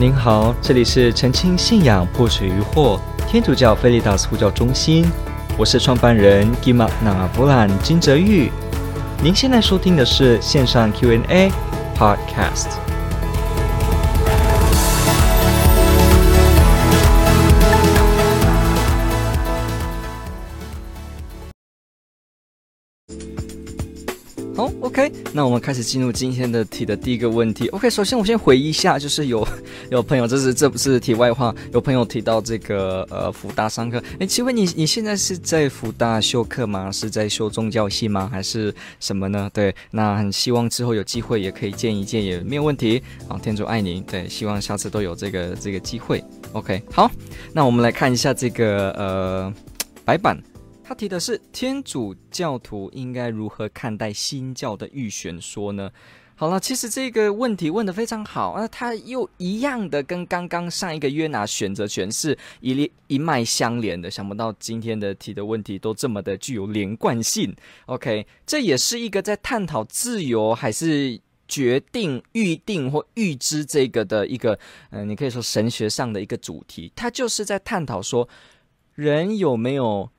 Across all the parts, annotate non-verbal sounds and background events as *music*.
您好，这里是澄清信仰破除疑惑天主教菲利达斯呼叫中心，我是创办人 Gima n a b l a n 金泽玉。您现在收听的是线上 Q&A Podcast。，OK，那我们开始进入今天的题的第一个问题。OK，首先我先回忆一下，就是有 *laughs* 有朋友，这是这不是题外话，有朋友提到这个呃福大上课，诶，请问你你现在是在福大修课吗？是在修宗教系吗？还是什么呢？对，那很希望之后有机会也可以见一见，也没有问题。好，天主爱您，对，希望下次都有这个这个机会。OK，好，那我们来看一下这个呃白板。他提的是天主教徒应该如何看待新教的预选说呢？好了，其实这个问题问得非常好，那他又一样的跟刚刚上一个约拿选择权是一一脉相连的。想不到今天的提的问题都这么的具有连贯性。OK，这也是一个在探讨自由还是决定、预定或预知这个的一个，嗯、你可以说神学上的一个主题。他就是在探讨说，人有没有。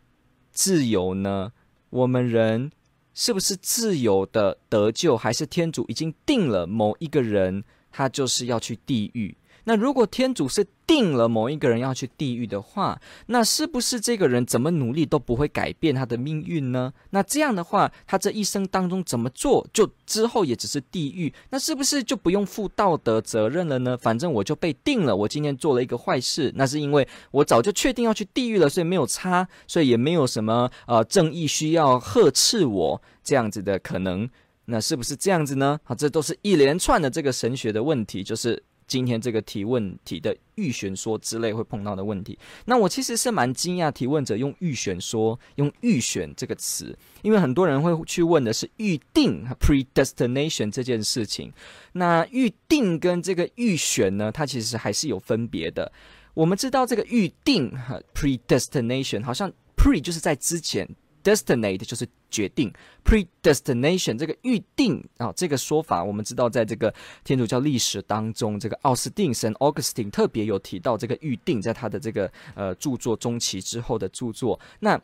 自由呢？我们人是不是自由的得救，还是天主已经定了某一个人，他就是要去地狱？那如果天主是定了某一个人要去地狱的话，那是不是这个人怎么努力都不会改变他的命运呢？那这样的话，他这一生当中怎么做，就之后也只是地狱？那是不是就不用负道德责任了呢？反正我就被定了，我今天做了一个坏事，那是因为我早就确定要去地狱了，所以没有差，所以也没有什么呃正义需要呵斥我这样子的可能。那是不是这样子呢？好，这都是一连串的这个神学的问题，就是。今天这个提问题的预选说之类会碰到的问题，那我其实是蛮惊讶，提问者用预选说，用预选这个词，因为很多人会去问的是预定 （predestination） 这件事情。那预定跟这个预选呢，它其实还是有分别的。我们知道这个预定 （predestination） 好像 pre 就是在之前。Destinate 就是决定，predestination 这个预定啊，这个说法我们知道，在这个天主教历史当中，这个奥斯定神 Augustine 特别有提到这个预定，在他的这个呃著作中期之后的著作。那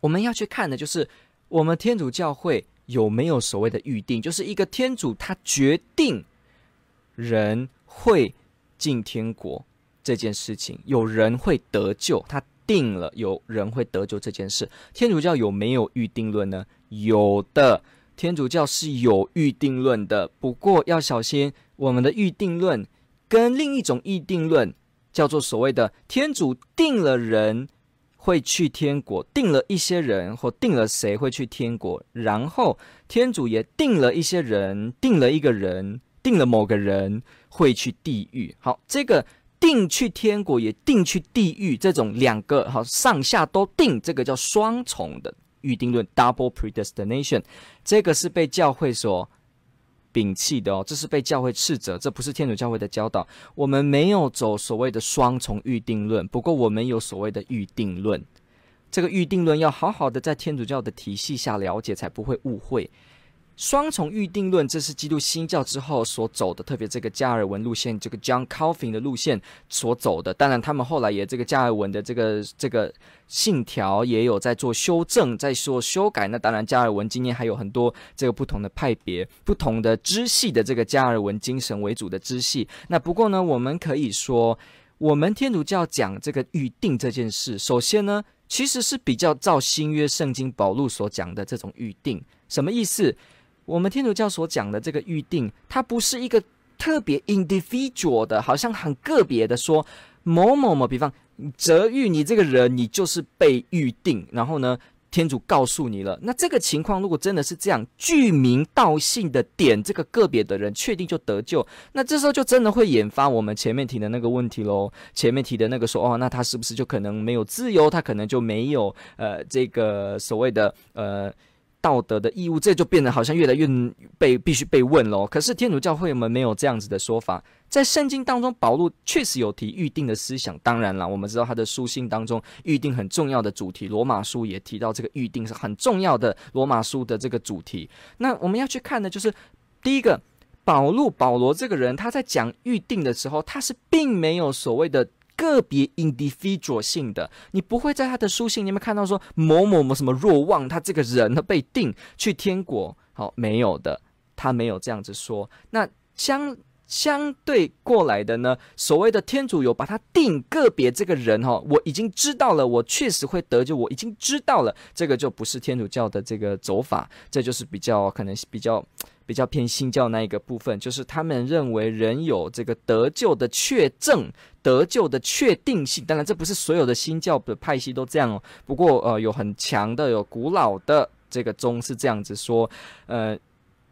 我们要去看的就是我们天主教会有没有所谓的预定，就是一个天主他决定人会进天国这件事情，有人会得救，他。定了有人会得救这件事，天主教有没有预定论呢？有的，天主教是有预定论的。不过要小心，我们的预定论跟另一种预定论叫做所谓的天主定了人会去天国，定了一些人或定了谁会去天国，然后天主也定了一些人，定了一个人，定了某个人会去地狱。好，这个。定去天国也定去地狱，这种两个好上下都定，这个叫双重的预定论 （double predestination）。这个是被教会所摒弃的哦，这是被教会斥责，这不是天主教会的教导。我们没有走所谓的双重预定论，不过我们有所谓的预定论。这个预定论要好好的在天主教的体系下了解，才不会误会。双重预定论，这是基督新教之后所走的，特别这个加尔文路线，这个 John Calvin 的路线所走的。当然，他们后来也这个加尔文的这个这个信条也有在做修正，在做修改。那当然，加尔文今天还有很多这个不同的派别、不同的支系的这个加尔文精神为主的支系。那不过呢，我们可以说，我们天主教讲这个预定这件事，首先呢，其实是比较照新约圣经保禄所讲的这种预定，什么意思？我们天主教所讲的这个预定，它不是一个特别 individual 的，好像很个别的说某某某，比方泽玉，你这个人你就是被预定，然后呢，天主告诉你了。那这个情况如果真的是这样，具名道姓的点这个个别的人确定就得救，那这时候就真的会引发我们前面提的那个问题喽。前面提的那个说，哦，那他是不是就可能没有自由？他可能就没有呃这个所谓的呃。道德的义务，这就变得好像越来越被必须被问喽。可是天主教会们没有这样子的说法，在圣经当中，保罗确实有提预定的思想。当然了，我们知道他的书信当中预定很重要的主题，罗马书也提到这个预定是很重要的。罗马书的这个主题，那我们要去看的就是第一个，保禄保罗这个人，他在讲预定的时候，他是并没有所谓的个别 individual 性的。你不会在他的书信里面看到说某某某什么若望他这个人他被定去天国，好，没有的，他没有这样子说。那相。相对过来的呢，所谓的天主有把他定个别这个人哈、我已经知道了，我确实会得救，我已经知道了，这个就不是天主教的这个走法，这就是比较可能比较比较偏新教那一个部分，就是他们认为人有这个得救的确证、得救的确定性。当然，这不是所有的新教的派系都这样哦。不过呃，有很强的、有古老的这个宗是这样子说，呃。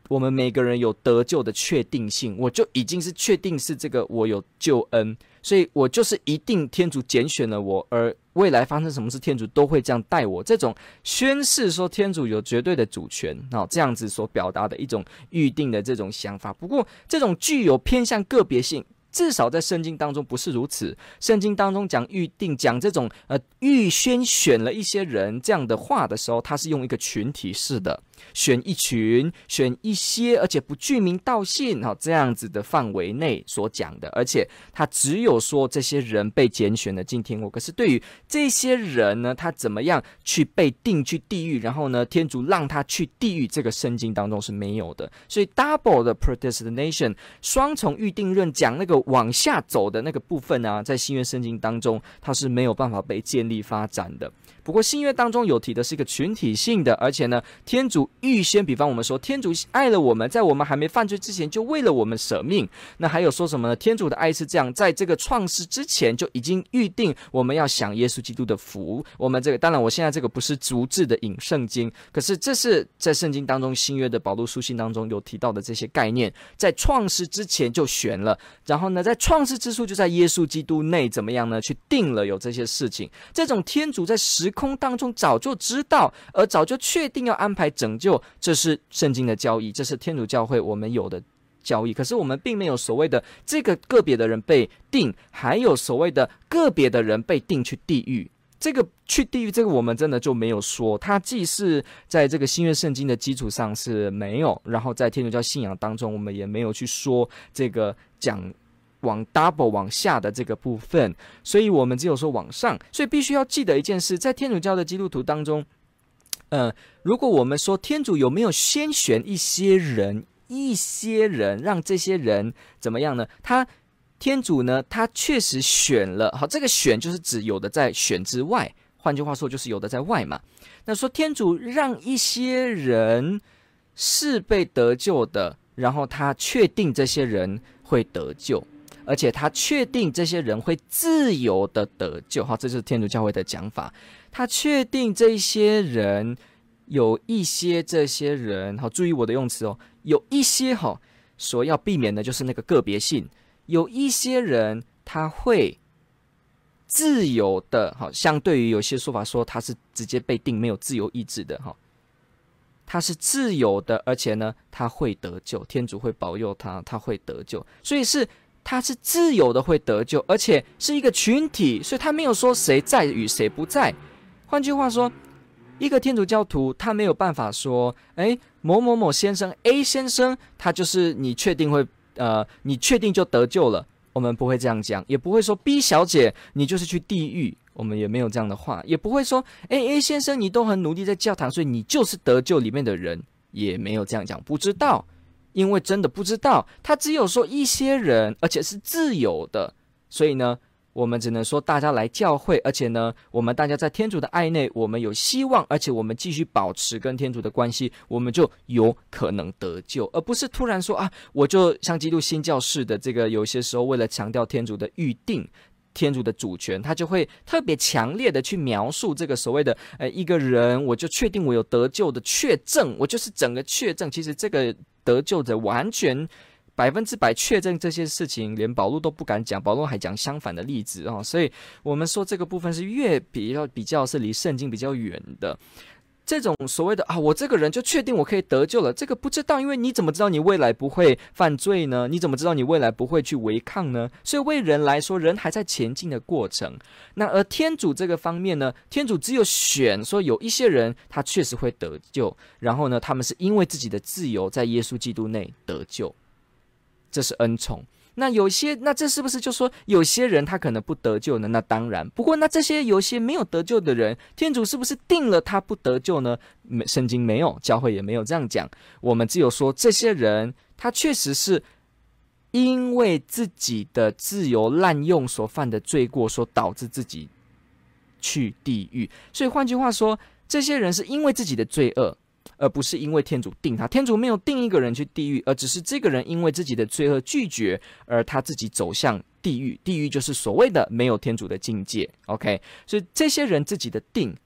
我们每个人有得救的确定性，我就已经是确定是这个我有救恩，所以我就是一定天主拣选了我，而未来发生什么事，天主都会这样待我。这种宣誓说天主有绝对的主权，啊，这样子所表达的一种预定的这种想法。不过，这种具有偏向个别性。至少在圣经当中不是如此。圣经当中讲预定，讲这种呃预先选了一些人这样的话的时候，他是用一个群体式的，选一群，选一些，而且不具名道姓哈这样子的范围内所讲的。而且他只有说这些人被拣选了进天国。可是对于这些人呢，他怎么样去被定去地狱，然后呢，天主让他去地狱，这个圣经当中是没有的。所以 double 的 predestination 双重预定论讲那个。往下走的那个部分啊，在新约圣经当中，它是没有办法被建立发展的。不过新约当中有提的是一个群体性的，而且呢，天主预先，比方我们说，天主爱了我们，在我们还没犯罪之前就为了我们舍命。那还有说什么呢？天主的爱是这样，在这个创世之前就已经预定我们要享耶稣基督的福。我们这个当然，我现在这个不是逐字的引圣经，可是这是在圣经当中新约的保禄书信当中有提到的这些概念，在创世之前就选了，然后呢，在创世之初就在耶稣基督内怎么样呢？去定了有这些事情。这种天主在时空当中早就知道，而早就确定要安排拯救，这是圣经的教义，这是天主教会我们有的教义。可是我们并没有所谓的这个个别的人被定，还有所谓的个别的人被定去地狱。这个去地狱，这个我们真的就没有说。它既是在这个新约圣经的基础上是没有，然后在天主教信仰当中，我们也没有去说这个讲。往 double 往下的这个部分，所以我们只有说往上，所以必须要记得一件事，在天主教的基督徒当中，呃，如果我们说天主有没有先选一些人，一些人让这些人怎么样呢？他天主呢，他确实选了，好，这个选就是指有的在选之外，换句话说就是有的在外嘛。那说天主让一些人是被得救的，然后他确定这些人会得救。而且他确定这些人会自由的得救，哈，这就是天主教会的讲法。他确定这些人有一些这些人，好，注意我的用词哦，有一些哈，所要避免的就是那个个别性。有一些人他会自由的，哈，相对于有些说法说他是直接被定没有自由意志的，哈，他是自由的，而且呢他会得救，天主会保佑他，他会得救，所以是。他是自由的会得救，而且是一个群体，所以他没有说谁在与谁不在。换句话说，一个天主教徒他没有办法说，诶，某某某先生 A 先生，他就是你确定会呃，你确定就得救了。我们不会这样讲，也不会说 B 小姐你就是去地狱，我们也没有这样的话，也不会说，诶 A 先生你都很努力在教堂，所以你就是得救里面的人，也没有这样讲，不知道。因为真的不知道，他只有说一些人，而且是自由的，所以呢，我们只能说大家来教会，而且呢，我们大家在天主的爱内，我们有希望，而且我们继续保持跟天主的关系，我们就有可能得救，而不是突然说啊，我就像基督新教似的这个，有些时候为了强调天主的预定。天主的主权，他就会特别强烈的去描述这个所谓的，呃，一个人，我就确定我有得救的确证，我就是整个确证。其实这个得救者完全百分之百确证这些事情，连保罗都不敢讲，保罗还讲相反的例子啊、哦。所以我们说这个部分是越比较比较是离圣经比较远的。这种所谓的啊，我这个人就确定我可以得救了，这个不知道，因为你怎么知道你未来不会犯罪呢？你怎么知道你未来不会去违抗呢？所以为人来说，人还在前进的过程。那而天主这个方面呢，天主只有选说有一些人他确实会得救，然后呢，他们是因为自己的自由在耶稣基督内得救。这是恩宠。那有些，那这是不是就说有些人他可能不得救呢？那当然，不过那这些有些没有得救的人，天主是不是定了他不得救呢？没，圣经没有，教会也没有这样讲。我们只有说这些人，他确实是因为自己的自由滥用所犯的罪过，所导致自己去地狱。所以换句话说，这些人是因为自己的罪恶。而不是因为天主定他，天主没有定一个人去地狱，而只是这个人因为自己的罪恶拒绝，而他自己走向地狱。地狱就是所谓的没有天主的境界。OK，所以这些人自己的定。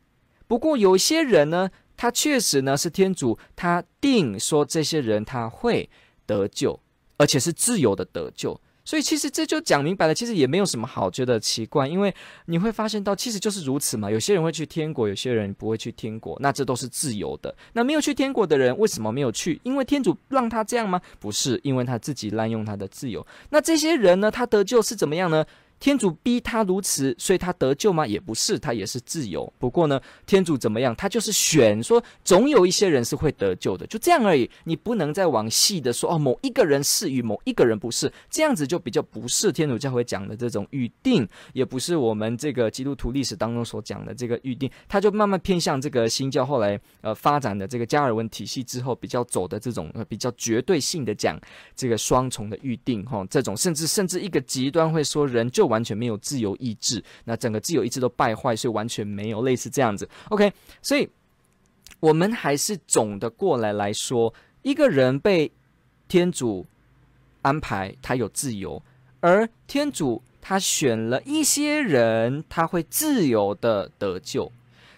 不过有些人呢，他确实呢是天主他定说这些人他会得救，而且是自由的得救。所以其实这就讲明白了，其实也没有什么好觉得奇怪，因为你会发现到其实就是如此嘛。有些人会去天国，有些人不会去天国，那这都是自由的。那没有去天国的人为什么没有去？因为天主让他这样吗？不是，因为他自己滥用他的自由。那这些人呢，他得救是怎么样呢？天主逼他如此，所以他得救吗？也不是，他也是自由。不过呢，天主怎么样？他就是选说，总有一些人是会得救的，就这样而已。你不能再往细的说哦，某一个人是与某一个人不是，这样子就比较不是天主教会讲的这种预定，也不是我们这个基督徒历史当中所讲的这个预定。他就慢慢偏向这个新教后来呃发展的这个加尔文体系之后比较走的这种呃比较绝对性的讲这个双重的预定哈，这种甚至甚至一个极端会说人就。完全没有自由意志，那整个自由意志都败坏，所以完全没有类似这样子。OK，所以我们还是总的过来来说，一个人被天主安排，他有自由，而天主他选了一些人，他会自由的得救。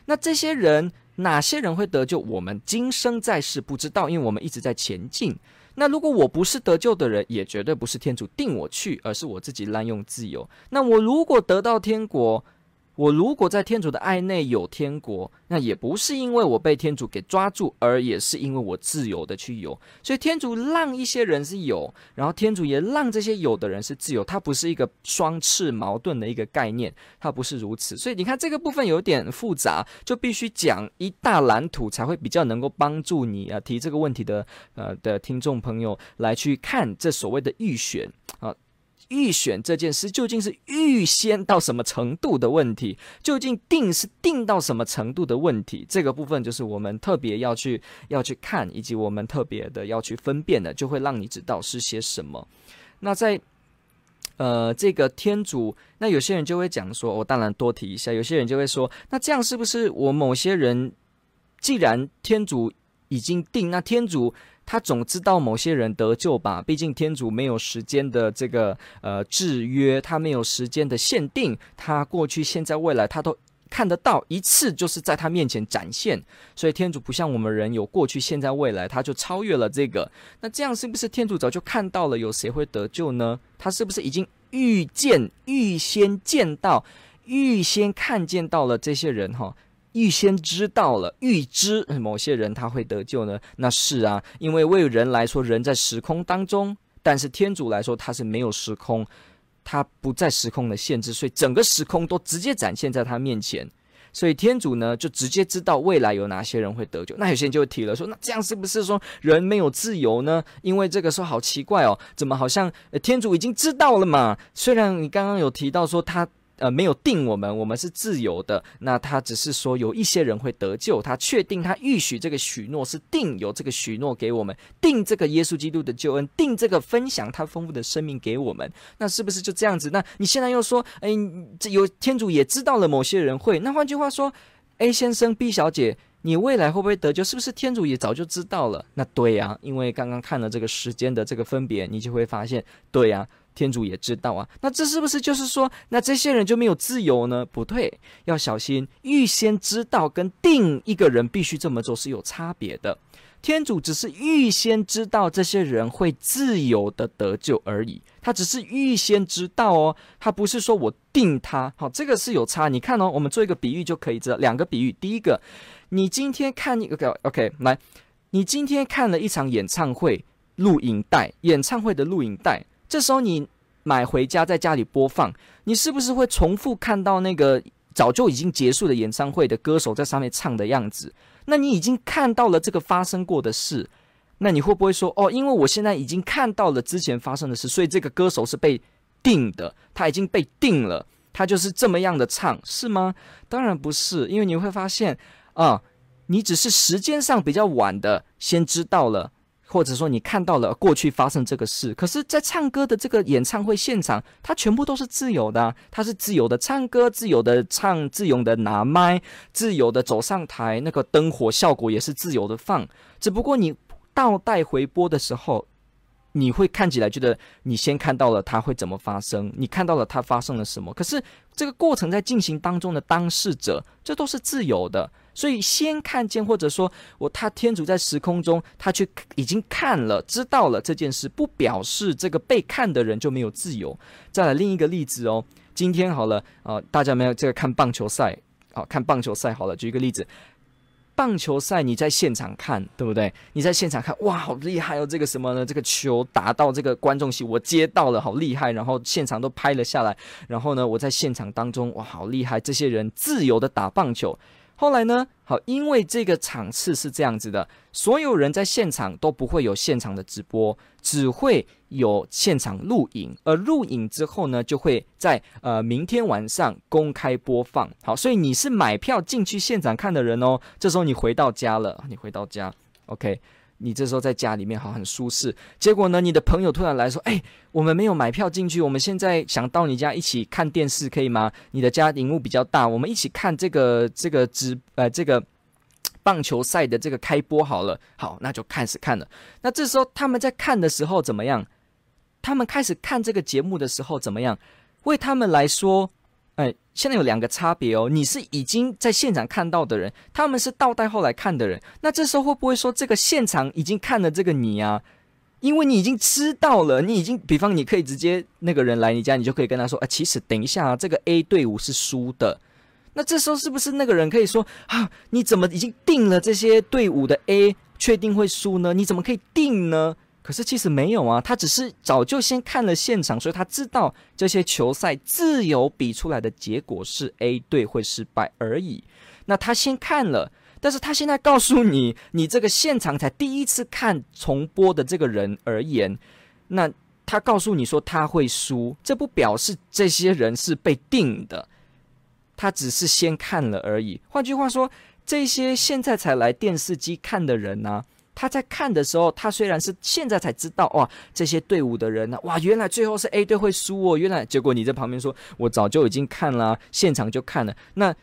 那这些人哪些人会得救？我们今生在世不知道，因为我们一直在前进。那如果我不是得救的人，也绝对不是天主定我去，而是我自己滥用自由。那我如果得到天国，我如果在天主的爱内有天国，那也不是因为我被天主给抓住，而也是因为我自由的去有。所以天主让一些人是有，然后天主也让这些有的人是自由。它不是一个双翅矛盾的一个概念，它不是如此。所以你看这个部分有点复杂，就必须讲一大蓝图才会比较能够帮助你啊提这个问题的呃的听众朋友来去看这所谓的预选啊。预选这件事究竟是预先到什么程度的问题？究竟定是定到什么程度的问题？这个部分就是我们特别要去要去看，以及我们特别的要去分辨的，就会让你知道是些什么。那在呃这个天主，那有些人就会讲说，我当然多提一下，有些人就会说，那这样是不是我某些人，既然天主已经定，那天主。他总知道某些人得救吧？毕竟天主没有时间的这个呃制约，他没有时间的限定，他过去、现在、未来他都看得到，一次就是在他面前展现。所以天主不像我们人有过去、现在、未来，他就超越了这个。那这样是不是天主早就看到了有谁会得救呢？他是不是已经预见、预先见到、预先看见到了这些人？哈。预先知道了，预知某些人他会得救呢？那是啊，因为为人来说，人在时空当中，但是天主来说，他是没有时空，他不在时空的限制，所以整个时空都直接展现在他面前，所以天主呢就直接知道未来有哪些人会得救。那有些人就会提了说，那这样是不是说人没有自由呢？因为这个说好奇怪哦，怎么好像天主已经知道了嘛？虽然你刚刚有提到说他。呃，没有定我们，我们是自由的。那他只是说有一些人会得救，他确定他预许这个许诺是定有这个许诺给我们，定这个耶稣基督的救恩，定这个分享他丰富的生命给我们。那是不是就这样子？那你现在又说，哎，这有天主也知道了某些人会。那换句话说，A 先生、B 小姐，你未来会不会得救？是不是天主也早就知道了？那对呀，因为刚刚看了这个时间的这个分别，你就会发现，对呀。天主也知道啊，那这是不是就是说，那这些人就没有自由呢？不对，要小心，预先知道跟定一个人必须这么做是有差别的。天主只是预先知道这些人会自由的得救而已，他只是预先知道哦，他不是说我定他。好，这个是有差。你看哦，我们做一个比喻就可以知道，两个比喻。第一个，你今天看一个，OK，来，你今天看了一场演唱会录影带，演唱会的录影带。这时候你买回家在家里播放，你是不是会重复看到那个早就已经结束的演唱会的歌手在上面唱的样子？那你已经看到了这个发生过的事，那你会不会说哦，因为我现在已经看到了之前发生的事，所以这个歌手是被定的，他已经被定了，他就是这么样的唱，是吗？当然不是，因为你会发现啊，你只是时间上比较晚的先知道了。或者说你看到了过去发生这个事，可是，在唱歌的这个演唱会现场，它全部都是自由的啊，它是自由的唱歌，自由的唱，自由的拿麦，自由的走上台，那个灯火效果也是自由的放。只不过你倒带回播的时候，你会看起来觉得你先看到了它会怎么发生，你看到了它发生了什么，可是这个过程在进行当中的当事者，这都是自由的。所以先看见，或者说我他天主在时空中，他去已经看了，知道了这件事，不表示这个被看的人就没有自由。再来另一个例子哦，今天好了啊、大家没有这个看棒球赛，好、看棒球赛好了，举一个例子，棒球赛你在现场看，对不对？你在现场看，哇，好厉害哦！这个什么呢？这个球打到这个观众席，我接到了，好厉害！然后现场都拍了下来，然后呢，我在现场当中，哇，好厉害！这些人自由的打棒球。后来呢？好，因为这个场次是这样子的，所有人在现场都不会有现场的直播，只会有现场录影，而录影之后呢，就会在呃明天晚上公开播放。好，所以你是买票进去现场看的人哦。这时候你回到家了，你回到家，OK。你这时候在家里面好很舒适，结果呢，你的朋友突然来说：“哎，我们没有买票进去，我们现在想到你家一起看电视，可以吗？你的家荧幕比较大，我们一起看这个这个直呃这个棒球赛的这个开播好了。好，那就开始看了。那这时候他们在看的时候怎么样？他们开始看这个节目的时候怎么样？为他们来说。”哎，现在有两个差别哦。你是已经在现场看到的人，他们是倒带后来看的人。那这时候会不会说这个现场已经看了这个你啊？因为你已经知道了，你已经，比方你可以直接那个人来你家，你就可以跟他说：“哎，其实等一下啊，这个 A 队伍是输的。”那这时候是不是那个人可以说：“啊，你怎么已经定了这些队伍的 A 确定会输呢？你怎么可以定呢？”可是其实没有啊，他只是早就先看了现场，所以他知道这些球赛自由比出来的结果是 A 队会失败而已。那他先看了，但是他现在告诉你，你这个现场才第一次看重播的这个人而言，那他告诉你说他会输，这不表示这些人是被定的，他只是先看了而已。换句话说，这些现在才来电视机看的人呢、他在看的时候，他虽然是现在才知道哇，这些队伍的人呢、哇，原来最后是 A 队会输哦。原来结果你在旁边说，我早就已经看了，现场就看了。那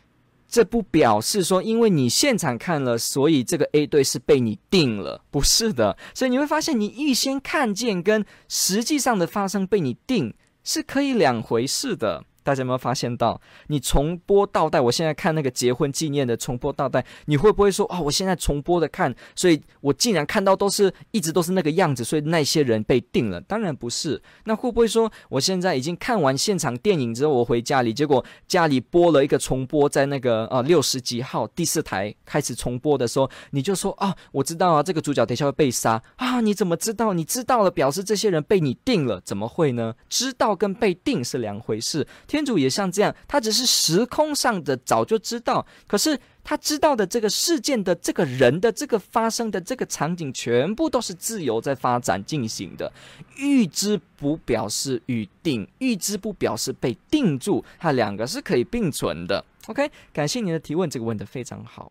这不表示说，因为你现场看了，所以这个 A 队是被你定了，不是的。所以你会发现，你预先看见跟实际上的发生被你定是可以两回事的。大家有没有发现到，你重播倒带？我现在看那个结婚纪念的重播倒带，你会不会说啊、我现在重播的看，所以我竟然看到都是一直都是那个样子，所以那些人被定了？当然不是。那会不会说，我现在已经看完现场电影之后，我回家里，结果家里播了一个重播，在那个呃六十几号第四台开始重播的时候，你就说啊，我知道啊，这个主角等一下会被杀啊？你怎么知道？你知道了，表示这些人被你定了？怎么会呢？知道跟被定是两回事。天主也像这样，他只是时空上的早就知道，可是他知道的这个事件的这个人的这个发生的这个场景，全部都是自由在发展进行的。预知不表示预定，预知不表示被定住，它两个是可以并存的。OK，感谢您的提问，这个问的非常好。